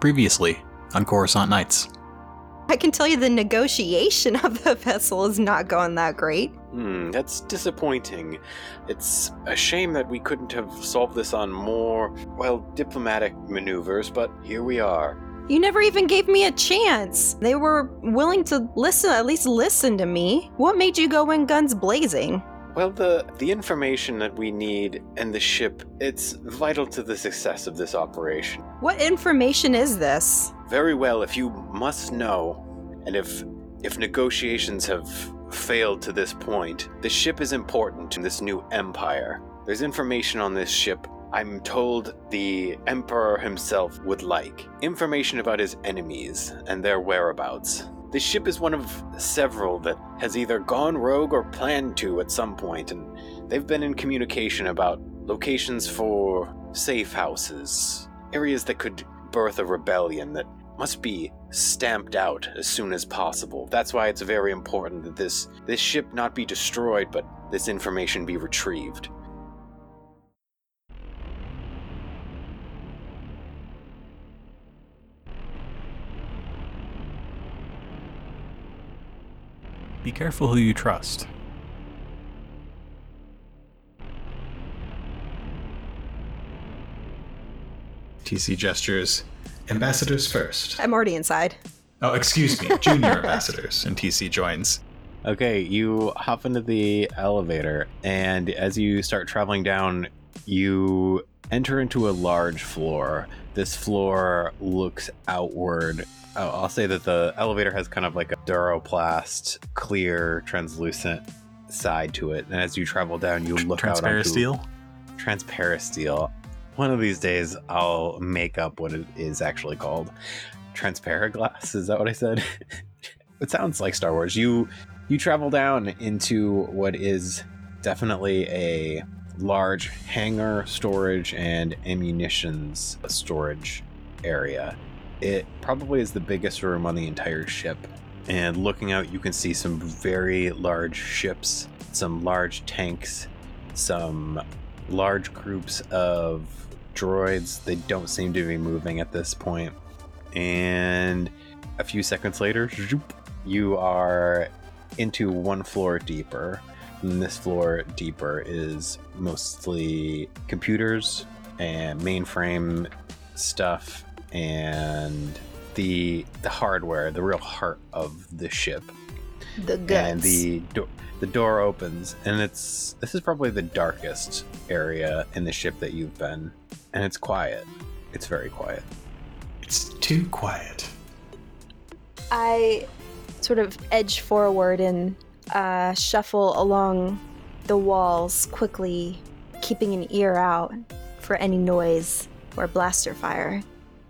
Previously on Coruscant Nights. I can tell you the negotiation of the vessel is not going that great. Hmm, that's disappointing. It's a shame that we couldn't have solved this on more, well, diplomatic maneuvers, but here we are. You never even gave me a chance. They were willing to listen, at least listen to me. What made you go in guns blazing? Well, the the information that we need and the ship, it's vital to the success of this operation. What information is this? Very well, if you must know, and if if negotiations have failed to this point, the ship is important to this new empire. There's information on this ship I'm told the Emperor himself would like. Information about his enemies and their whereabouts. The ship is one of several that has either gone rogue or planned to at some point, and they've been in communication about locations for safe houses, areas that could birth a rebellion that must be stamped out as soon as possible. That's why it's very important that this this ship not be destroyed, but this information be retrieved. Be careful who you trust. TC gestures. Ambassadors first. I'm already inside. Oh, excuse me, junior ambassadors. And TC joins. Okay, you hop into the elevator, and as you start traveling down, you enter into a large floor. This floor looks outward. Oh, I'll say that the elevator has kind of like a duraplast, clear, translucent side to it. And as you travel down, you look out onto steel. transparent steel. One of these days, I'll make up what it is actually called. Transparent glass. Is that what I said? it sounds like Star Wars. You you travel down into what is definitely a large hangar storage and ammunitions storage area. It probably is the biggest room on the entire ship. And looking out, you can see some very large ships, some large tanks, some large groups of droids. They don't seem to be moving at this point. And a few seconds later, you are into one floor deeper. And this floor deeper is mostly computers and mainframe stuff and the the hardware, the real heart of the ship The guts. and the do- the door opens and it's this is probably the darkest area in the ship that you've been and it's quiet it's very quiet It's too quiet. I sort of edge forward and uh, shuffle along the walls quickly, keeping an ear out for any noise or blaster fire.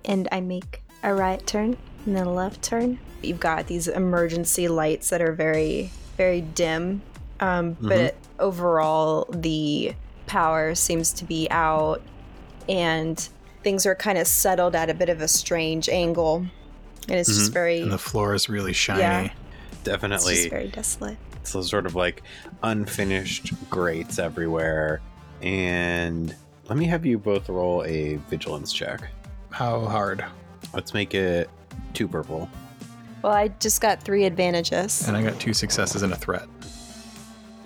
And I make a right turn and then a left turn. You've got these emergency lights that are very, very dim, um, but overall the power seems to be out and things are kind of settled at a bit of a strange angle. And it's just Mhm. very And the floor is really shiny. Yeah. it's definitely just very desolate. So sort of like unfinished grates everywhere and let me have you both roll a vigilance check How hard? let's make it two purple Well, I just got three advantages. And I got two successes and a threat.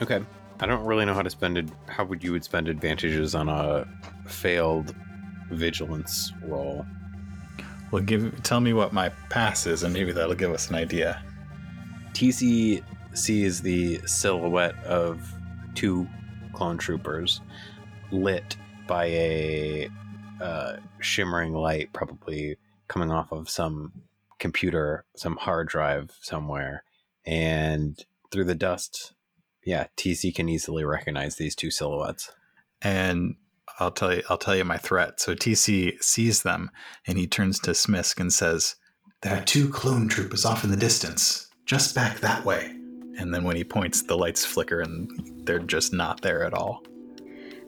okay i don't really know how to spend it how would you would spend advantages on a failed vigilance roll Well, give tell me what my pass is, and maybe that'll give us an idea. TC sees the silhouette of two clone troopers lit by a uh, shimmering light, probably coming off of some computer, some hard drive somewhere. And through the dust, yeah, TC can easily recognize these two silhouettes. And I'll tell you, I'll tell you my threat. So TC sees them, and he turns to Smisk and says, "There are two clone troopers off in the distance, just back that way." And then when he points, the lights flicker, and they're just not there at all.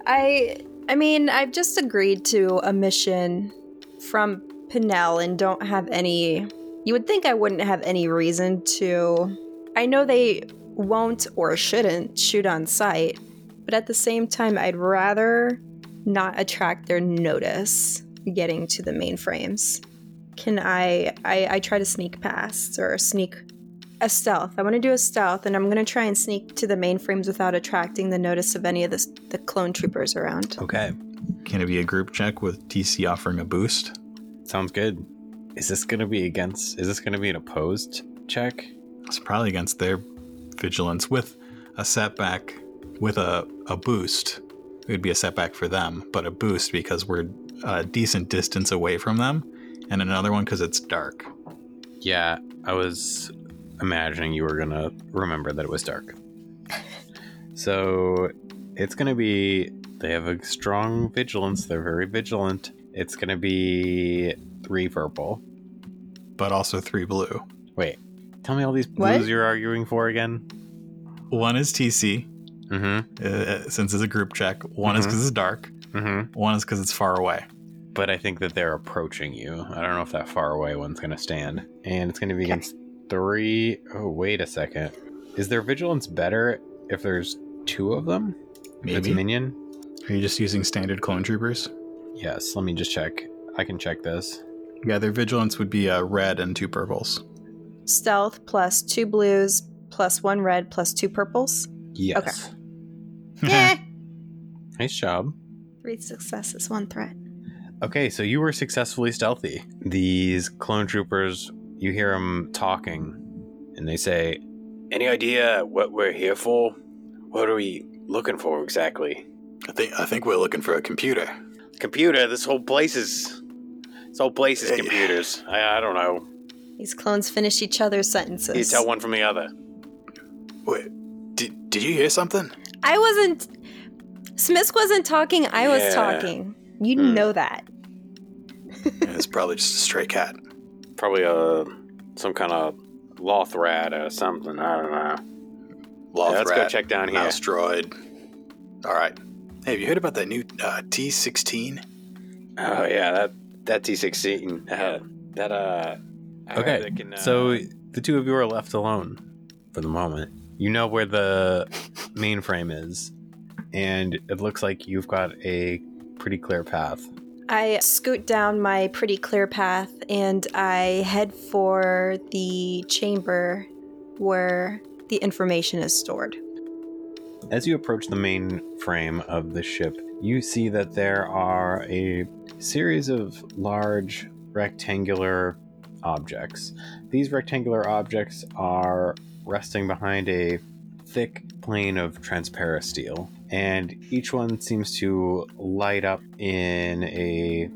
I I mean, I've just agreed to a mission from Pinnell and don't have any you would think I wouldn't have any reason to I know they won't or shouldn't shoot on sight, but at the same time I'd rather not attract their notice getting to the mainframes. can I, I I try to sneak past or sneak a stealth. I want to do a stealth, and I'm going to try and sneak to the mainframes without attracting the notice of any of the the clone troopers around. Okay. Can it be a group check with TC offering a boost? Sounds good. Is this going to be against? Is this going to be an opposed check? It's probably against their vigilance with a setback with a, a boost. It would be a setback for them, but a boost because we're a decent distance away from them, and another one because it's dark. Yeah, I was imagining you were gonna remember that it was dark. So it's gonna be. They have a strong vigilance. They're very vigilant. It's gonna be three purple. But also three blue. Wait, tell me all these What? blues you're arguing for again. One is TC, Mm-hmm. uh, since it's a group check. One is Mhm. because it's dark. Mm-hmm. One is because it's far away. But I think that they're approaching you. I don't know if that far away one's gonna stand. And it's gonna be Okay. against three oh wait a second. Is their vigilance better if there's two of them? That's Maybe. minion? Are you just using standard clone troopers? Yes, let me just check. I can check this. Yeah, their vigilance would be a red and two purples. Stealth plus two blues plus one red plus two purples. Yes. Eh. Nice job. Three successes, one threat. Okay, so you were successfully stealthy. These clone troopers, you hear them talking, and they say, Any idea what we're here for? What are we looking for exactly? I think I think we're looking for a computer. Computer, this whole place is. This whole place is computers. I, I don't know. These clones finish each other's sentences. You tell one from the other. Wait, did, did you hear something? I wasn't. Smisk wasn't talking. I was Yeah. talking. You Hmm. know that. it's probably just a stray cat. Probably a. some kind of loth rat or something. I don't know. Loth Yeah, let's go check down here. mouse droid. All right. Hey, have you heard about that new uh, T16? Oh yeah, that that T sixteen. Uh, that uh. I Okay, that can, uh, So the two of you are left alone for the moment. You know where the mainframe is, and it looks like you've got a pretty clear path. I scoot down my pretty clear path and I head for the chamber where the information is stored. As you approach the main frame of the ship, you see that there are a series of large rectangular objects. These rectangular objects are resting behind a thick plane of transparent steel, and each one seems to light up in a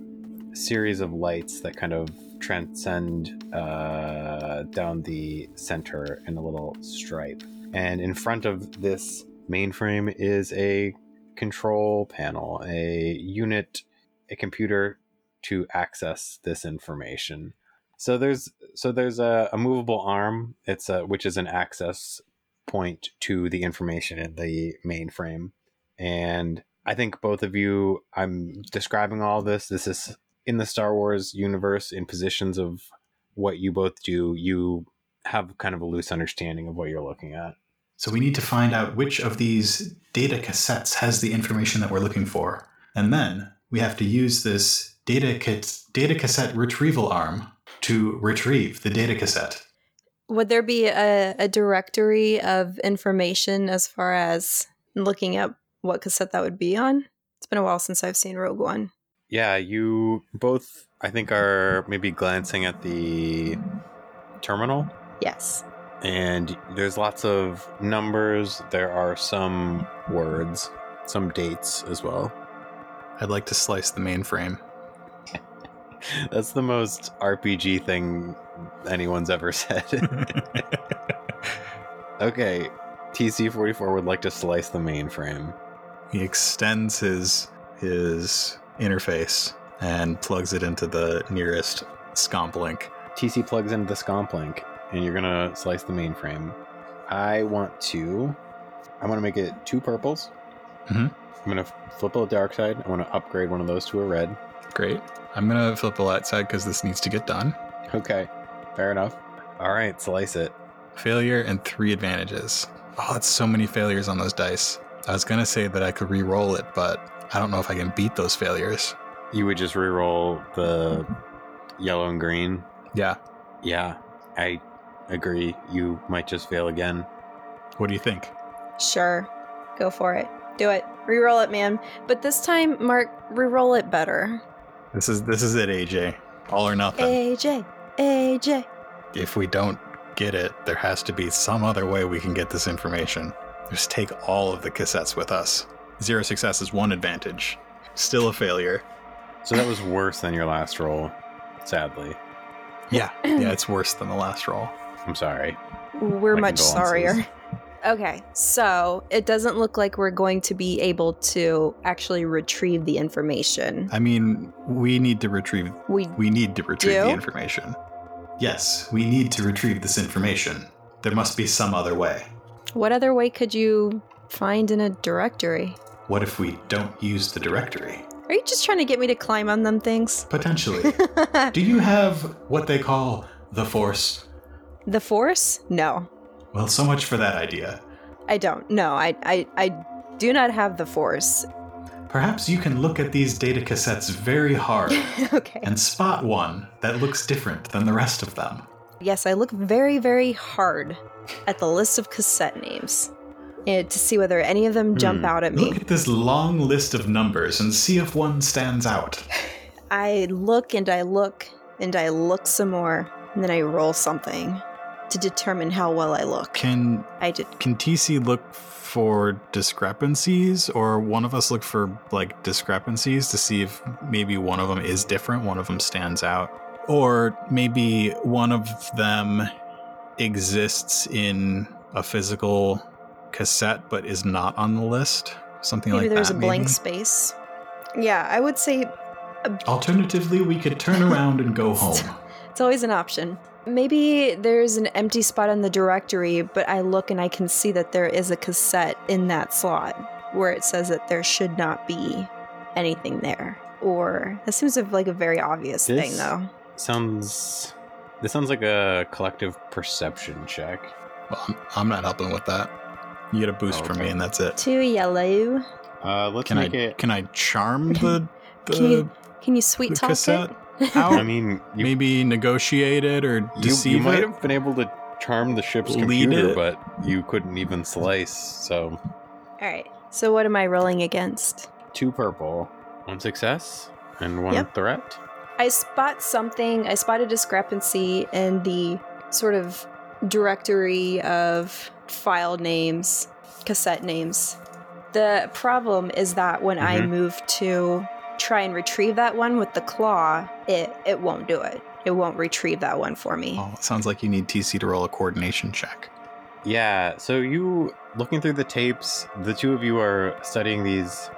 series of lights that kind of transcend uh, down the center in a little stripe. And in front of this mainframe is a control panel, a unit, a computer to access this information. So there's so there's a, a movable arm. It's a which is an access point to the information in the mainframe. And I think both of you, I'm describing all this. This is in the Star Wars universe in positions of what you both do. You have kind of a loose understanding of what you're looking at. So we need to find out which of these data cassettes has the information that we're looking for. And then we have to use this data, kit, data cassette retrieval arm to retrieve the data cassette. Would there be a, a directory of information as far as looking up what cassette that would be on? It's been a while since I've seen Rogue One. Yeah, you both, I think, are maybe glancing at the terminal, Yes. and there's lots of numbers. There are some words, some dates as well. I'd like to slice the mainframe. That's the most RPG thing anyone's ever said. okay, TC44 would like to slice the mainframe. He extends his his interface and plugs it into the nearest scomp link. TC plugs into the scomp link, and you're gonna slice the mainframe. I want to. I want to make it two purples. Mhm. I'm gonna flip a dark side. I want to upgrade one of those to a red. Great. I'm gonna flip the light side because this needs to get done. Okay, fair enough. All right, slice it. Failure and three advantages. Oh, that's so many failures on those dice. I was gonna say that I could re-roll it, but I don't know if I can beat those failures. You would just re-roll the yellow and green. Yeah. Yeah, I agree. You might just fail again. What do you think? Sure. Go for it. Do it. Reroll it, man. But this time, Mark, reroll it better. This is this is it, AJ. All or nothing. AJ. AJ. If we don't get it, there has to be some other way we can get this information. Just take all of the cassettes with us. Zero success is one advantage. Still a failure. So that was worse than your last roll, sadly. Yeah. Yeah, it's worse than the last roll. I'm sorry. We're My much sorrier. Okay, so it doesn't look like we're going to be able to actually retrieve the information. I mean, we need to retrieve We we need to retrieve Do? the information. Yes, we need to retrieve this information. There must be some other way. What other way could you find in a directory? What if we don't use the directory? Are you just trying to get me to climb on them things? Potentially. Do you have what they call the Force? the force? No. Well, so much for that idea. I don't. No, I I I do not have the force. Perhaps you can look at these data cassettes very hard okay. and spot one that looks different than the rest of them. Yes, I look very, very hard at the list of cassette names eh, to see whether any of them jump Hmm. out at me. Look at this long list of numbers and see if one stands out. I look and I look and I look some more, and then I roll something to determine how well I look. Can I did. can TC look for discrepancies or one of us look for like discrepancies to see if maybe one of them is different, one of them stands out, or maybe one of them exists in a physical cassette but is not on the list, something Maybe like there's that. There's a blank maybe? space. Yeah, I would say Alternatively, we could turn around and go home. it's always an option. Maybe there's an empty spot in the directory, but I look and I can see that there is a cassette in that slot where it says that there should not be anything there. Or that seems like a very obvious thing, though. Sounds. This sounds like a collective perception check. Well, I'm, I'm not helping with that. You get a boost from me, and that's it. Two yellow. Uh, let's Can I make it. can I charm the the, Can you Can you sweet the talk cassette it? out? I mean, you, Maybe negotiate it or you, deceive you might it. have been able to charm the ship's Lead computer, it. but you couldn't even slice. So All right. So what am I rolling against? two purple, one success, and one Yep. threat. I spot something. I spot a discrepancy in the sort of directory of file names, cassette names. The problem is that when I Mhm. move to try and retrieve that one with the claw, it it won't do it. It won't retrieve that one for me. Oh, it sounds like you need TC to roll a coordination check. Yeah, so you looking through the tapes, the two of you are studying these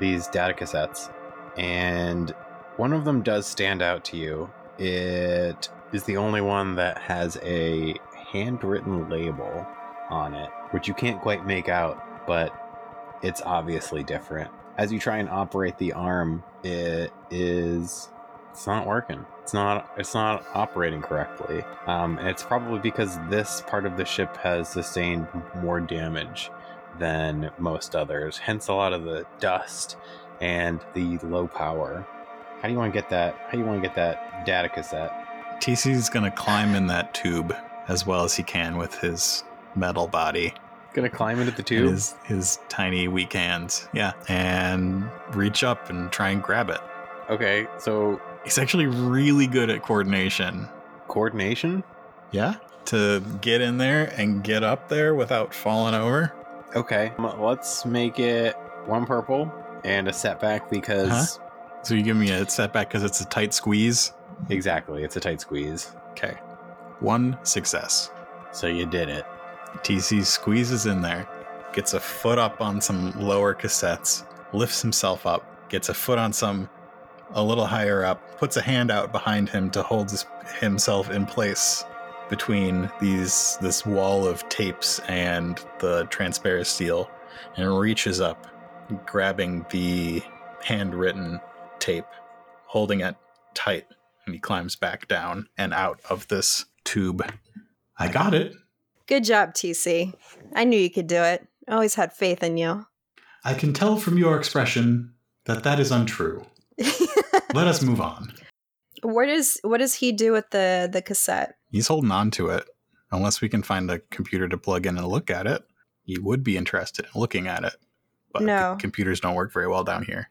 these data cassettes and one of them does stand out to you. It is the only one that has a handwritten label on it, which you can't quite make out, but it's obviously different. As you try and operate the arm, it is it's not working. It's not it's not operating correctly. Um, it's probably because this part of the ship has sustained more damage than most others. Hence a lot of the dust and the low power. How do you want to get that? How do you want to get that data cassette? TC's gonna climb in that tube as well as he can with his metal body Gonna climb into the tube. his his tiny weak hands. Yeah, and reach up and try and grab it. Okay, so He's actually really good at coordination. coordination. Yeah, to get in there and get up there without falling over. Okay, let's make it one purple and a setback because uh-huh. So you give me a setback because it's a tight squeeze. exactly it's a tight squeeze. Okay, one success. So you did it. TC squeezes in there, gets a foot up on some lower cassettes, lifts himself up, gets a foot on some a little higher up, puts a hand out behind him to hold his, himself in place between these this wall of tapes and the transparent steel, and reaches up, grabbing the handwritten tape, holding it tight, and he climbs back down and out of this tube. I got it. Good job, TC. I knew you could do it. I always had faith in you. I can tell from your expression that that is untrue. Let us move on. What does what does he do with the the cassette? He's holding on to it. Unless we can find a computer to plug in and look at it, he would be interested in looking at it. But No. computers don't work very well down here.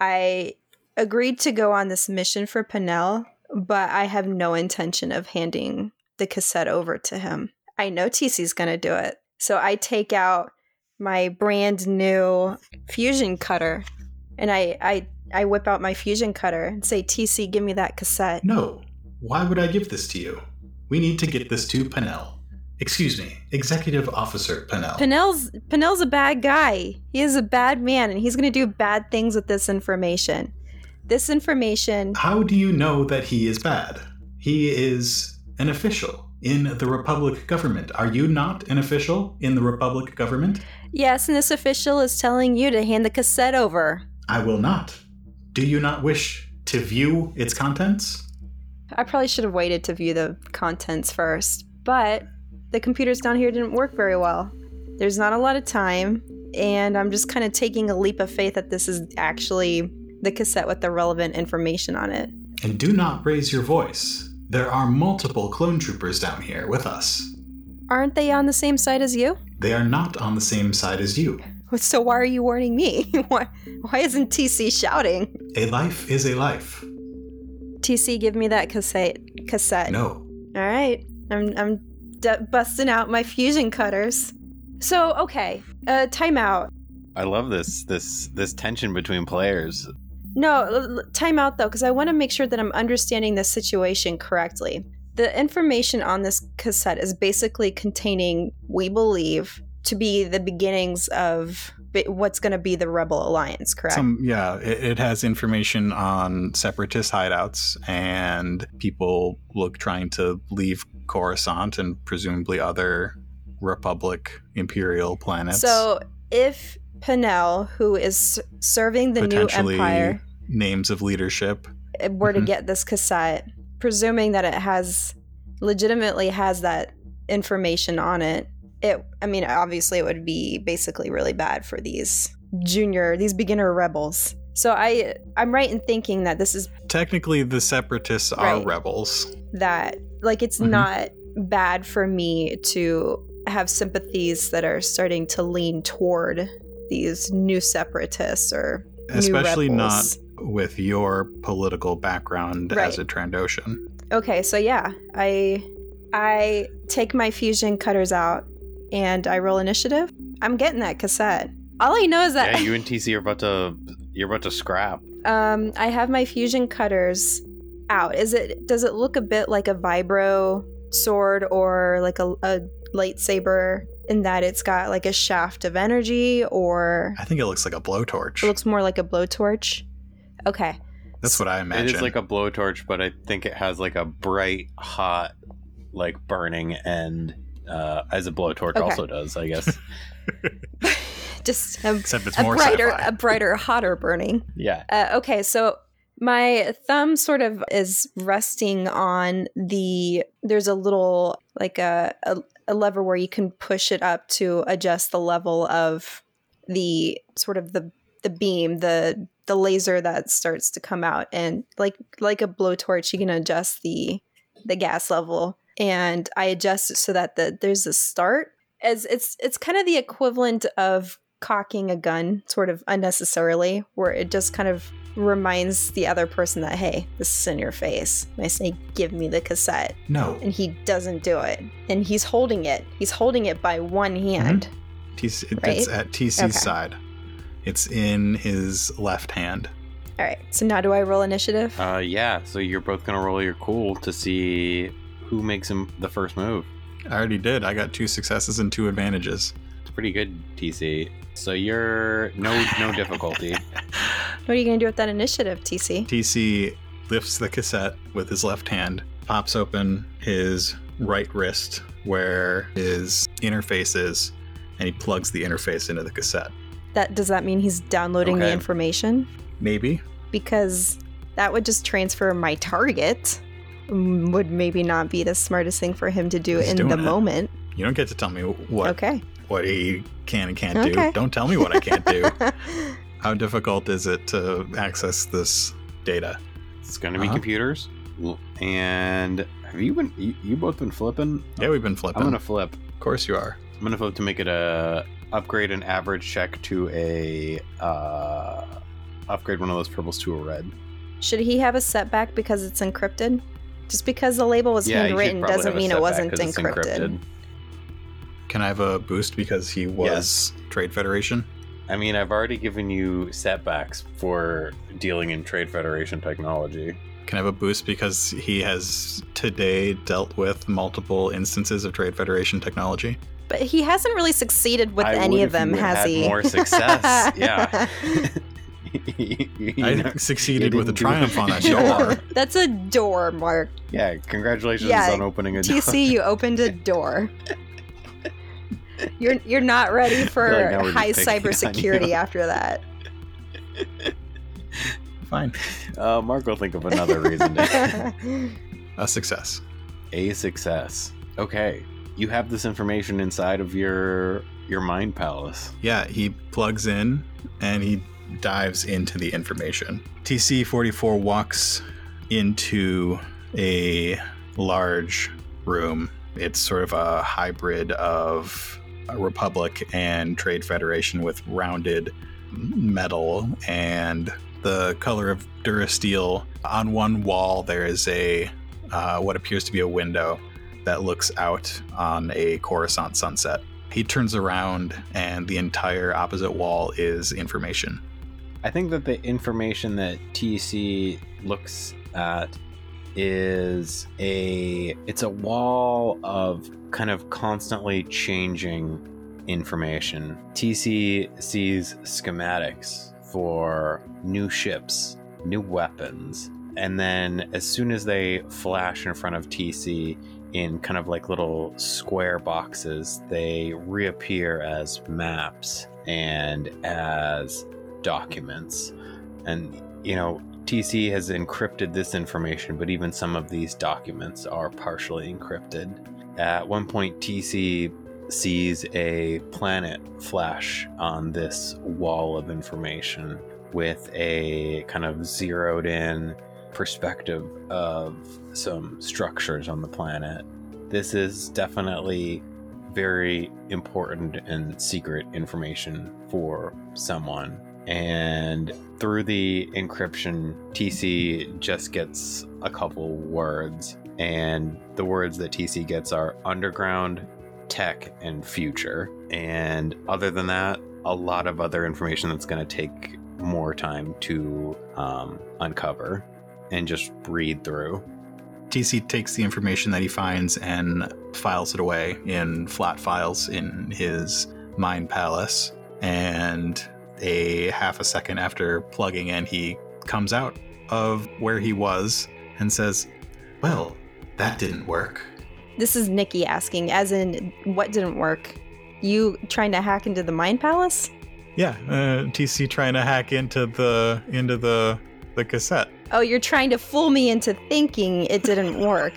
I agreed to go on this mission for Pinnell, but I have no intention of handing the cassette over to him. I know TC's going to do it. So I take out my brand new fusion cutter and I, I, I whip out my fusion cutter and say, TC, give me that cassette. No. Why would I give this to you? We need to get this to Pinnell. Excuse me, Executive Officer Pinnell. Pinnell's, Pinnell's a bad guy. He is a bad man and he's going to do bad things with this information. This information How do you know that he is bad? He is an official in the Republic government. Are you not an official in the Republic government? Yes, and this official is telling you to hand the cassette over. I will not. Do you not wish to view its contents? I probably should have waited to view the contents first, but the computers down here didn't work very well. There's not a lot of time, and I'm just kind of taking a leap of faith that this is actually the cassette with the relevant information on it. And do not raise your voice. There are multiple clone troopers down here with us. Aren't they on the same side as you? They are not on the same side as you. So why are you warning me? why, why isn't TC shouting? A life is a life. TC, give me that cassette. Cassette. No. All right, I'm I'm d- busting out my fusion cutters. So okay, uh, timeout. I love this this this tension between players. No, time out though, because I want to make sure that I'm understanding the situation correctly. The information on this cassette is basically containing, we believe, to be the beginnings of what's going to be the Rebel Alliance, correct? Some yeah, it, it has information on separatist hideouts and people look trying to leave Coruscant and presumably other Republic Imperial planets. so if Pinnell, who is serving the new Empire, names of leadership. were to Mhm. get this cassette, presuming that it has legitimately has that information on it, it I mean, obviously it would be basically really bad for these junior, these beginner rebels. So I I'm right in thinking that this is Technically, the separatists are rebels. that like it's Mhm. not bad for me to have sympathies that are starting to lean toward these new separatists or new Especially not with your political background Right. as a Trandoshan. Okay, so yeah, I I take my fusion cutters out and I roll initiative. I'm getting that cassette. All I know is that Yeah, you and TC are about to you're about to scrap. um I have my fusion cutters out. Is it does it look a bit like a vibro sword or like a, a lightsaber in that it's got like a shaft of energy or I think it looks like a blowtorch. it looks more like a blowtorch? Okay. That's what I imagine. It is like a blowtorch, but I think it has like a bright, hot, like burning end, uh, as a blowtorch Okay. also does, I guess. Just a, Except it's a more brighter sci-fi. a brighter hotter burning. yeah. Uh, okay, so my thumb sort of is resting on the. There's a little like a, a a lever where you can push it up to adjust the level of the sort of the the beam, the the laser that starts to come out, and like like a blowtorch, you can adjust the the gas level, and I adjust it so that the there's a start. As it's it's kind of the equivalent of cocking a gun sort of unnecessarily where it just kind of reminds the other person that hey this is in your face and i say give me the cassette no. and he doesn't do it and he's holding it he's holding it by one hand TC, it- Right? It's at TC's Okay. side. It's in his left hand. all right so now do i roll initiative Uh, yeah. So you're both gonna roll your cool to see who makes him the first move. I already did. I got two successes and two advantages. It's pretty good, TC. So you're no no difficulty. What are you going to do with that initiative tc TC lifts the cassette with his left hand, pops open his right wrist where his interface is, and he plugs the interface into the cassette. that does that mean he's downloading the information Maybe. because that would just transfer my target Mm, would maybe not be the smartest thing for him to do He's in the it. moment You don't get to tell me what okay what he can and can't Okay. do. Don't tell me what I can't do. How difficult is it to access this data? It's gonna be Uh-huh. computers. And have you been? You, you both been flipping? Yeah, we've been flipping. I'm gonna flip. Of course you are. I'm gonna flip to make it a upgrade an average check to a uh, upgrade one of those purples to a red. Should he have a setback because it's encrypted? Just because the label was Yeah, handwritten doesn't mean it wasn't it's encrypted. Can I have a boost because he was Trade Federation? I mean, I've already given you setbacks for dealing in Trade Federation technology. Can I have a boost because he has today dealt with multiple instances of Trade Federation technology? But he hasn't really succeeded with I any of them, has he? more success, yeah. You I know, succeeded with a triumph on that door. That's a door, Mark. yeah, congratulations Yeah, on opening a door. TC, you opened a door. You're you're not ready for like now we're just high picking on cybersecurity after that. Fine. Uh, Mark will think of another reason to A success. a success. Okay, you have this information inside of your your mind palace. Yeah, he plugs in and he dives into the information. TC44 walks into a large room. It's sort of a hybrid of a republic and trade federation with rounded metal and the color of durasteel. On one wall, there is a uh, what appears to be a window that looks out on a Coruscant sunset. He turns around, and the entire opposite wall is information. I think that the information that TC looks at is a it's a wall of kind of constantly changing information. TC sees schematics for new ships, new weapons, and then as soon as they flash in front of TC in kind of like little square boxes, they reappear as maps and as documents. And, you know, TC has encrypted this information, but even some of these documents are partially encrypted. At one point, TC sees a planet flash on this wall of information with a kind of zeroed in perspective of some structures on the planet. This is definitely very important and secret information for someone. And through the encryption, TC just gets a couple words. And the words that TC gets are underground, tech, and future. And other than that, a lot of other information that's going to take more time to um, uncover and just read through. TC takes the information that he finds and files it away in flat files in his mind palace. And a half a second after plugging in, he comes out of where he was and says, Well, that didn't work. This is Nikki asking, as in, what didn't work? You trying to hack into the Mind Palace? Yeah, uh, TC trying to hack into the into the the cassette. Oh, you're trying to fool me into thinking it didn't work.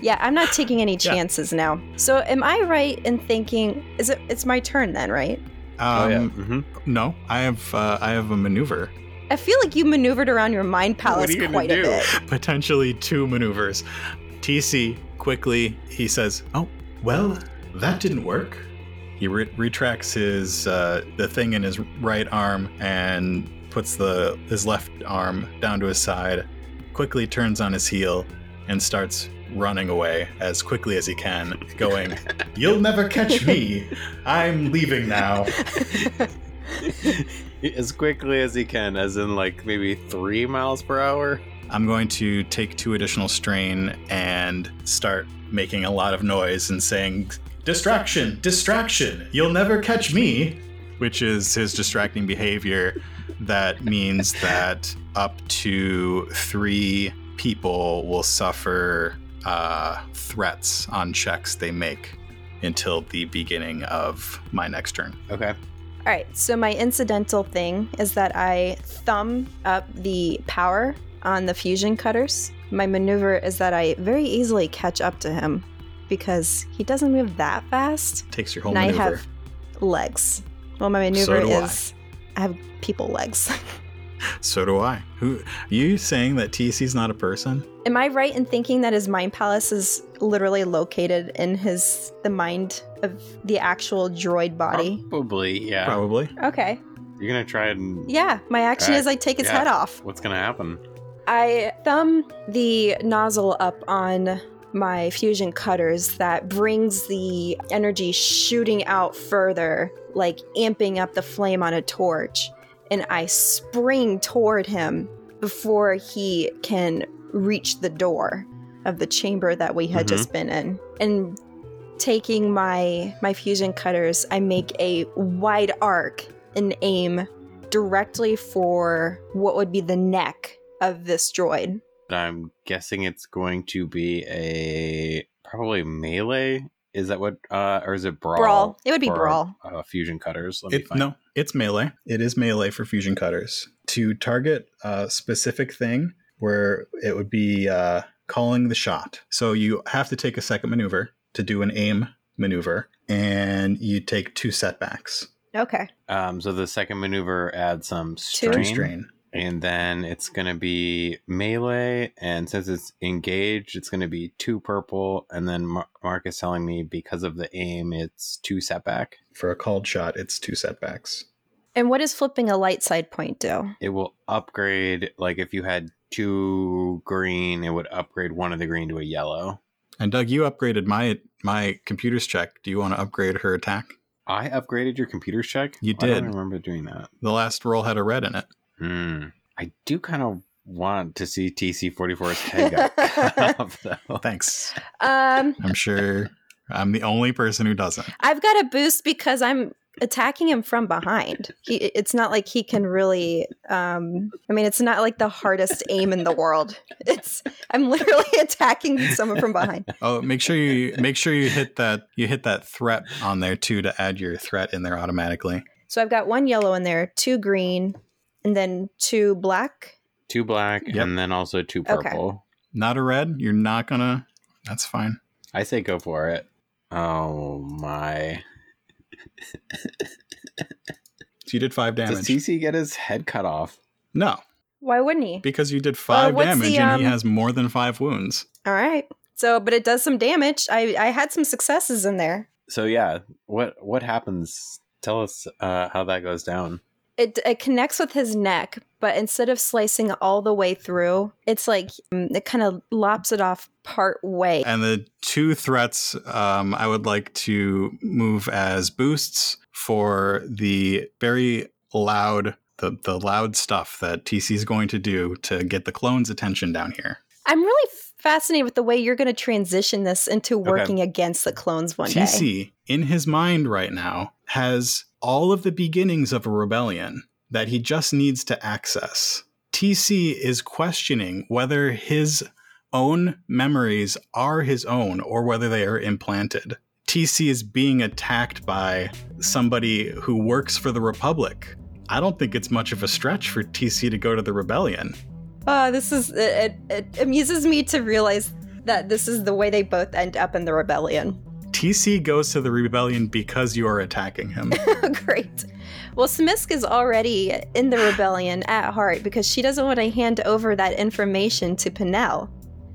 Yeah, I'm not taking any Yeah. chances now. So, am I right in thinking? Is it? It's my turn then, right? Um, hmm No, I have uh, I have a maneuver, I feel like you maneuvered around your mind palace are you gonna quite a bit. potentially two maneuvers. TC quickly he says, "Oh, well, that didn't work." He re- retracts his uh, the thing in his right arm and puts the his left arm down to his side. Quickly turns on his heel and starts running away as quickly as he can, going, "You'll never catch me. I'm leaving now." as quickly as he can, as in like maybe three miles per hour. I'm going to take two additional strain and start making a lot of noise and saying, Distraction, distraction, you'll never catch me, which is his distracting behavior. That means that up to three people will suffer uh, threats on checks they make until the beginning of my next turn. Okay. All right, so my incidental thing is that I thumb up the power on the fusion cutters. My maneuver is that I very easily catch up to him because he doesn't move that fast. Takes your whole and I maneuver. have legs. Well, my maneuver So do I. is I have people legs. So do I. Who you saying that TC's not a person? Am I right in thinking that his mind palace is literally located in his the mind of the actual droid body? Probably, yeah. Probably. Okay. You're gonna try and Yeah, my action Alright, is I take his yeah. head off. what's gonna happen? I thumb the nozzle up on my fusion cutters that brings the energy shooting out further, like amping up the flame on a torch. And I spring toward him before he can reach the door of the chamber that we had Mhm. just been in. And taking my my fusion cutters, I make a wide arc and aim directly for what would be the neck of this droid. I'm guessing it's going to be a probably melee. Is that what? Uh, or is it brawl? Brawl. It would be for, brawl. Uh, fusion cutters. Let me find. no, it's melee. It is melee for fusion cutters. To target a specific thing where it would be uh, calling the shot. So you have to take a second maneuver to do an aim maneuver, and you take two setbacks. Okay. Um, so the second maneuver adds some Two? strain, Two strain. and then it's gonna be melee. And since it's engaged, it's gonna be two purple. And then Mar- Mark is telling me because of the aim, it's two setback. For a called shot, it's two setbacks. And what does flipping a light side point do? It will upgrade. Like if you had two green, it would upgrade one of the green to a yellow. And Doug, you upgraded my my computer's check. Do you want to upgrade her attack? I upgraded your computer's check. You did? I don't remember doing that. The last roll had a red in it. Hmm. I do kind of want to see TC44's head get cut off, though. Thanks. Um, I'm sure I'm the only person who doesn't. I've got a boost because I'm attacking him from behind. He, it's not like he can really. Um, I mean, it's not like the hardest aim in the world. It's I'm literally attacking someone from behind. Oh, make sure you make sure you hit that you hit that threat on there too to add your threat in there automatically. So I've got one yellow in there, two green, and then two black. Two black Yep. and then also two Okay. purple. Not a red. You're not gonna. That's fine. I say go for it. Oh my. So you did five damage. Does damage. TC get his head cut off? no, Why wouldn't he? because you did five what's damage the, and he um, has more than five wounds. All right. So, but it does some damage. I I had some successes in there. So yeah, what what happens? Tell us uh, how that goes down. It it connects with his neck, but instead of slicing all the way through, it's like mm, it kind of lops it off part way. And the two threats um, I would like to move as boosts for the very loud the, the loud stuff that TC is going to do to get the clones' attention down here. I'm really fascinated with the way you're going to transition this into working against the clones one day. TC, in his mind right now, has all of the beginnings of a rebellion that he just needs to access. TC is questioning whether his own memories are his own or whether they are implanted. TC is being attacked by somebody who works for the Republic. I don't think it's much of a stretch for TC to go to the rebellion. Oh, this is it, it, it amuses me to realize that this is the way they both end up in the rebellion. TC goes to the rebellion because you are attacking him. Great. Well, Smisk is already in the rebellion at heart because she doesn't want to hand over that information to Pinnell.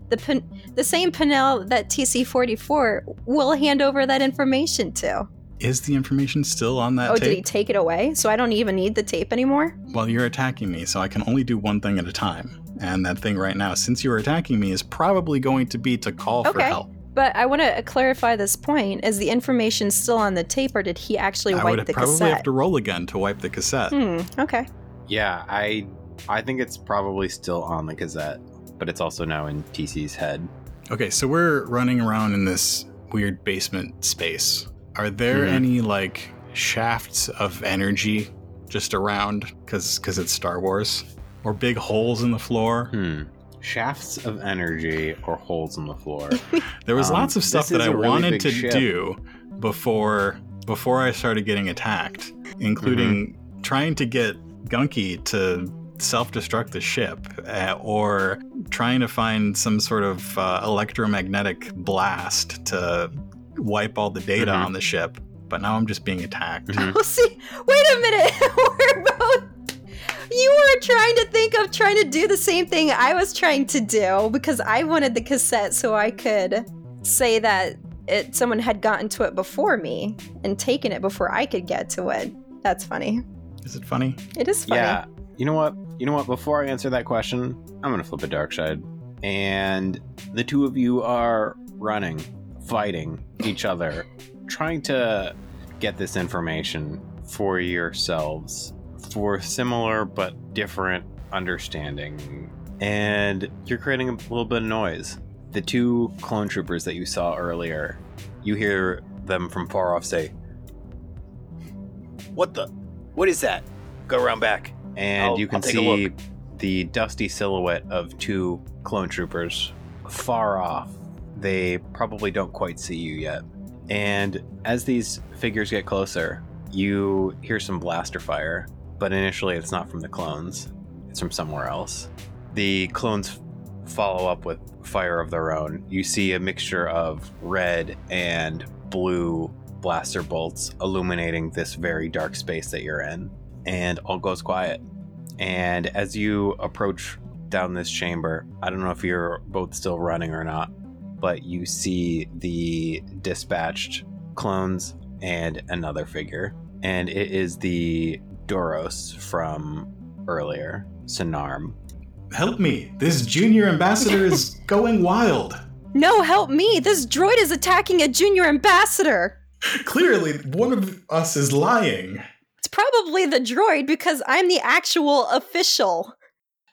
The, Pin- the same Pinnell that TC44 will hand over that information to. is the information still on that oh, tape? did he take it away? So I don't even need the tape anymore? Well, you're attacking me, so I can only do one thing at a time. And that thing right now, since you're attacking me, is probably going to be to call for Okay. help. But I want to clarify this point. Is the information still on the tape or did he actually I wipe would the probably cassette? have to roll again to wipe the cassette. Hmm, okay. Yeah, I I think it's probably still on the cassette, but it's also now in TC's head. Okay, so we're running around in this weird basement space. Are there Mhm. any like shafts of energy just around because because it's Star Wars, or big holes in the floor? Hmm. Shafts of energy or holes in the floor. There was Um, lots of stuff that that is I a really wanted to ship. do before before I started getting attacked, including Mm-hmm. trying to get Gunky to self-destruct the ship, uh, or trying to find some sort of uh, electromagnetic blast to wipe all the data Mhm. on the ship. But now I'm just being attacked. Mhm. Well, see, wait a minute. We're both. You were trying to think of trying to do the same thing I was trying to do because I wanted the cassette so I could say that it someone had gotten to it before me and taken it before I could get to it. That's funny. Is it funny? It is funny. Yeah. You know what? You know what? Before I answer that question, I'm gonna flip a dark side. And the two of you are running, fighting each other, trying to get this information for yourselves for similar but different understanding. And you're creating a little bit of noise. The two clone troopers that you saw earlier, you hear them from far off say, What the? What is that? Go around back. and I'll- you can I'll take a see the dusty silhouette of two clone troopers far off. They probably don't quite see you yet. And as these figures get closer, you hear some blaster fire, but initially it's not from the clones, it's from somewhere else. The clones follow up with fire of their own. You see a mixture of red and blue blaster bolts illuminating this very dark space that you're in and all goes quiet. And as you approach down this chamber, I don't know if you're both still running or not, but you see the dispatched clones and another figure. And it is the Duros from earlier, Sinarm. Help me. This junior ambassador is going wild. No, help me! This droid is attacking a junior ambassador! Clearly, one of us is lying. It's probably the droid because I'm the actual official.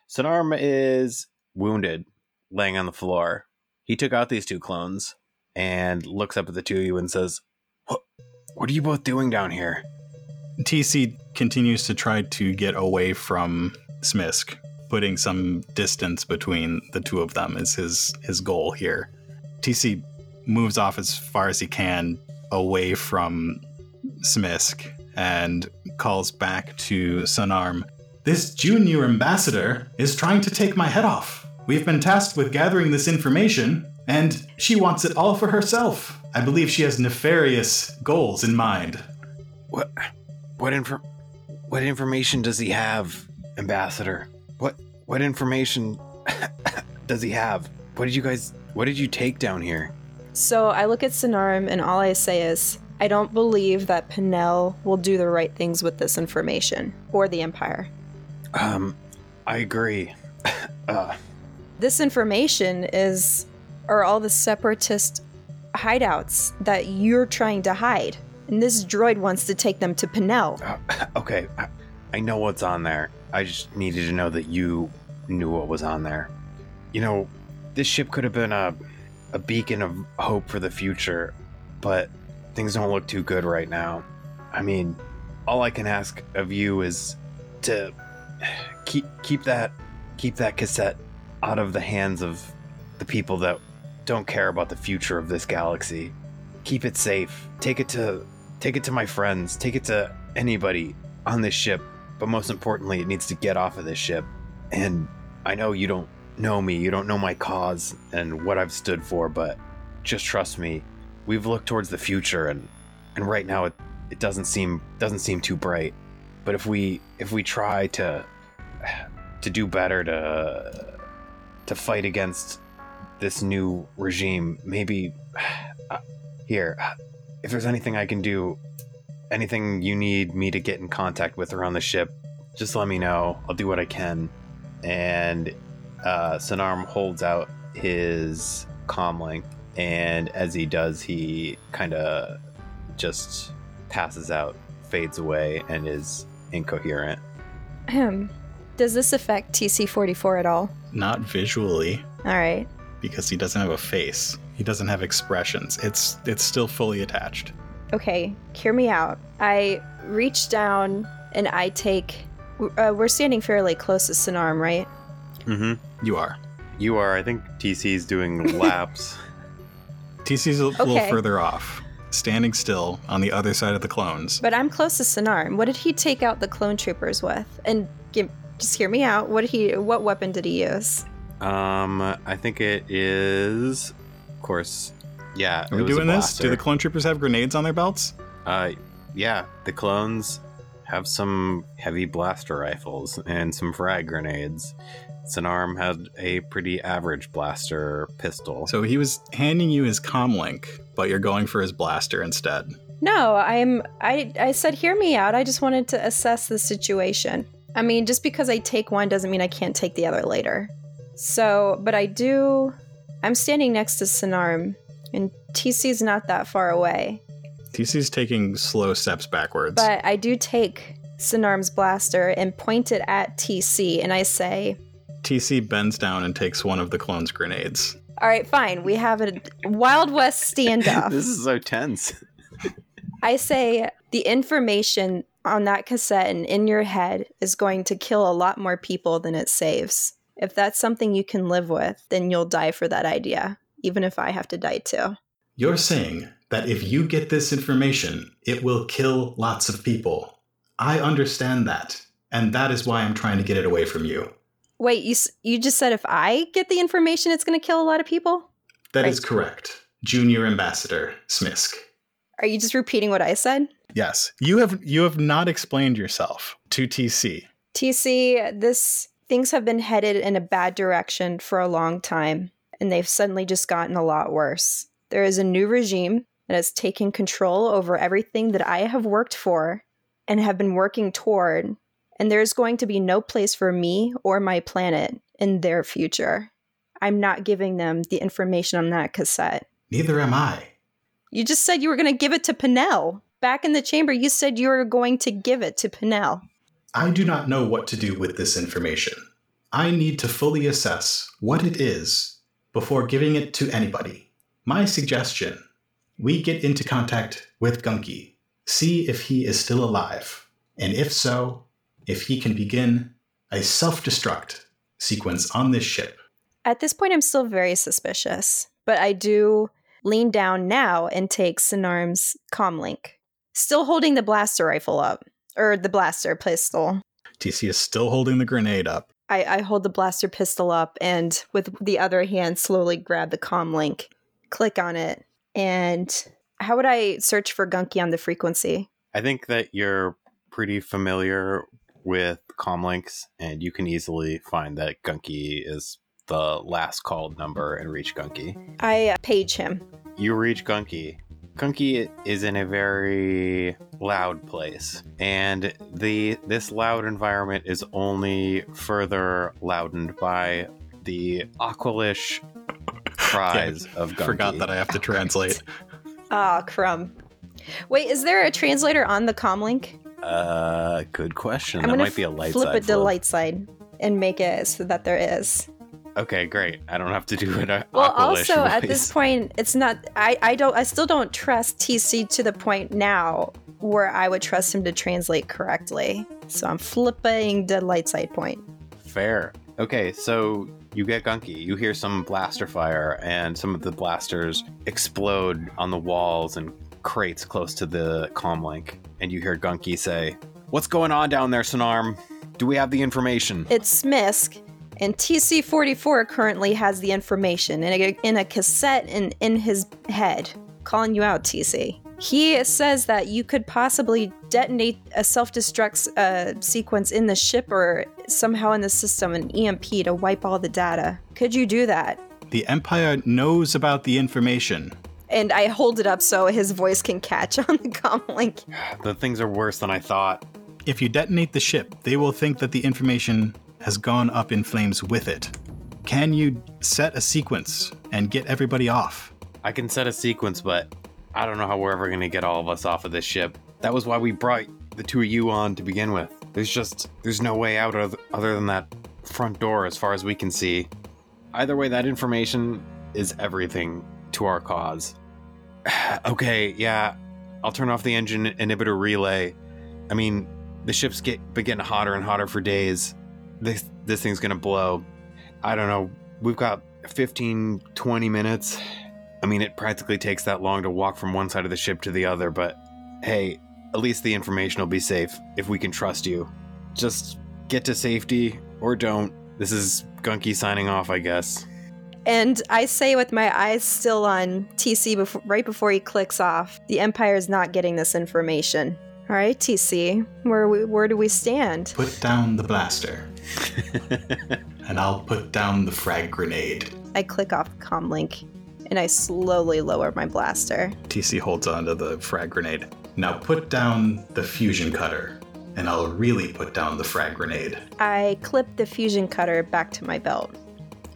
Sinarm is wounded, laying on the floor. He took out these two clones and looks up at the two of you and says, What, what are you both doing down here? TC continues to try to get away from Smisk, putting some distance between the two of them is his his goal here. TC moves off as far as he can away from Smisk and calls back to Sunarm. This junior ambassador is trying to take my head off. We've been tasked with gathering this information, and she wants it all for herself. I believe she has nefarious goals in mind. What what infor- what information does he have, Ambassador? What what information does he have? What did you guys what did you take down here? So I look at Sonarum and all I say is, I don't believe that Pinel will do the right things with this information or the Empire. Um I agree. uh This information is are all the separatist hideouts that you're trying to hide. And this droid wants to take them to Pinel. Uh, okay, I, I know what's on there. I just needed to know that you knew what was on there. You know, this ship could have been a a beacon of hope for the future, but things don't look too good right now. I mean, all I can ask of you is to keep keep that keep that cassette out of the hands of the people that don't care about the future of this galaxy. Keep it safe. Take it to take it to my friends. Take it to anybody on this ship. But most importantly, it needs to get off of this ship. And I know you don't know me. You don't know my cause and what I've stood for, but just trust me. We've looked towards the future and and right now it, it doesn't seem doesn't seem too bright. But if we if we try to to do better to to fight against this new regime, maybe uh, here if there's anything I can do, anything you need me to get in contact with around the ship, just let me know. I'll do what I can. And uh, Sanarm holds out his comlink, and as he does, he kind of just passes out, fades away, and is incoherent. Ahem. Does this affect TC44 at all? Not visually, All right. because he doesn't have a face. He doesn't have expressions. It's it's still fully attached. Okay, hear me out. I reach down and I take. Uh, we're standing fairly close to Sinarm, right? Mm-hmm. You are. You are. I think TC's doing laps. TC's a little further off, standing still on the other side of the clones. But I'm close to Sinarm. What did he take out the clone troopers with? And give, just hear me out. What did he? What weapon did he use? um, I think it is, of course. Yeah. Are we doing this? Do the clone troopers have grenades on their belts? Uh, yeah, the clones have some heavy blaster rifles and some frag grenades. Sinarm had a pretty average blaster pistol. So he was handing you his comlink, but you're going for his blaster instead. No, I'm I I said hear me out. I just wanted to assess the situation. I mean, just because I take one doesn't mean I can't take the other later. So, but I do I'm standing next to Sinarm and TC's not that far away. TC's taking slow steps backwards. But I do take Sinarm's blaster and point it at TC and I say, TC bends down and takes one of the clone's grenades. All right, fine. We have a Wild West standoff. this is so tense. I say the information on that cassette and in your head is going to kill a lot more people than it saves. If that's something you can live with, then you'll die for that idea, even if I have to die too. You're saying that if you get this information, it will kill lots of people. I understand that, and that is why I'm trying to get it away from you. Wait, you you just said if I get the information, it's going to kill a lot of people? That right. is correct, Junior Ambassador Smisk. Are you just repeating what I said? Yes. You have you have not explained yourself to TC. TC, this things have been headed in a bad direction for a long time, and they've suddenly just gotten a lot worse. There is a new regime that has taken control over everything that I have worked for and have been working toward and there's going to be no place for me or my planet in their future. I'm not giving them the information on that cassette. Neither am I. You just said you were going to give it to Pinnell. Back in the chamber, you said you were going to give it to Pinnell. I do not know what to do with this information. I need to fully assess what it is before giving it to anybody. My suggestion we get into contact with Gunky, see if he is still alive, and if so, if he can begin a self destruct sequence on this ship. At this point, I'm still very suspicious, but I do lean down now and take Sinarm's comlink, still holding the blaster rifle up, or the blaster pistol. TC is still holding the grenade up. I, I hold the blaster pistol up and with the other hand slowly grab the comlink, click on it, and how would I search for Gunky on the frequency? I think that you're pretty familiar with comlinks, and you can easily find that Gunky is the last called number and reach Gunky. I uh, page him. You reach Gunky. Gunky is in a very loud place, and the this loud environment is only further loudened by the aqualish cries yeah, of Gunky. Forgot that I have to translate. Ah, oh, crumb. Wait, is there a translator on the comlink? Uh, good question. I'm that might be a light flip side. Flip it to light side and make it so that there is. Okay, great. I don't have to do it. Uh, well, also voice. at this point, it's not. I I don't. I still don't trust TC to the point now where I would trust him to translate correctly. So I'm flipping the light side point. Fair. Okay, so you get gunky. You hear some blaster fire, and some of the blasters explode on the walls and crates close to the comlink and you hear Gunky say, What's going on down there, sonarm Do we have the information? It's Smisk, and TC 44 currently has the information in a, in a cassette in, in his head. Calling you out, TC. He says that you could possibly detonate a self destruct uh, sequence in the ship or somehow in the system, an EMP to wipe all the data. Could you do that? The Empire knows about the information and I hold it up so his voice can catch on the comlink. The things are worse than I thought. If you detonate the ship, they will think that the information has gone up in flames with it. Can you set a sequence and get everybody off? I can set a sequence, but I don't know how we're ever going to get all of us off of this ship. That was why we brought the two of you on to begin with. There's just there's no way out other than that front door as far as we can see. Either way, that information is everything to our cause. okay, yeah, I'll turn off the engine inhibitor relay. I mean, the ship's get been getting hotter and hotter for days. This this thing's gonna blow. I don't know. We've got 15, 20 minutes. I mean, it practically takes that long to walk from one side of the ship to the other, but hey, at least the information will be safe if we can trust you. Just get to safety or don't. This is Gunky signing off, I guess. And I say with my eyes still on TC before, right before he clicks off, the Empire is not getting this information. All right, TC, where we, where do we stand? Put down the blaster. and I'll put down the frag grenade. I click off the comm and I slowly lower my blaster. TC holds onto the frag grenade. Now put down the fusion cutter, and I'll really put down the frag grenade. I clip the fusion cutter back to my belt.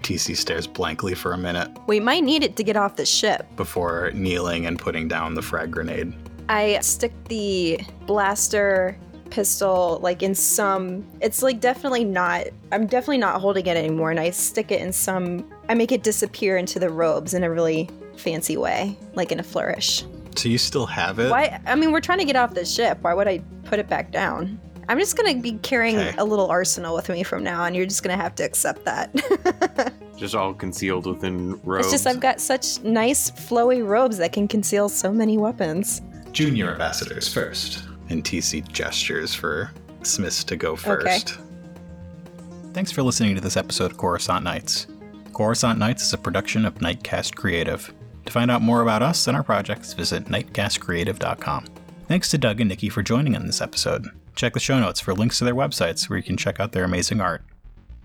TC stares blankly for a minute We might need it to get off the ship. before kneeling and putting down the frag grenade. I stick the blaster pistol like in some it's like definitely not I'm definitely not holding it anymore and I stick it in some I make it disappear into the robes in a really fancy way, like in a flourish. So you still have it? Why I mean we're trying to get off the ship. Why would I put it back down? I'm just gonna be carrying Okay. a little arsenal with me from now on. You're just gonna have to accept that. Just all concealed within robes. it's just I've got such nice flowy robes that can conceal so many weapons. Junior ambassadors first. And TC gestures for Smiths to go first. Thanks for listening to this episode of Coruscant Nights. Coruscant Nights is a production of Nightcast Creative. To find out more about us and our projects, visit nightcastcreative.com. Thanks to Doug and Nikki for joining in this episode. Check the show notes for links to their websites where you can check out their amazing art.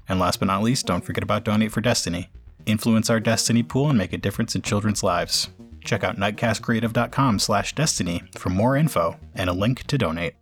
And last but not least, don't forget about Donate for Destiny. Influence our Destiny pool and make a difference in children's lives. Check out nightcastcreative.com slash destiny for more info and a link to donate.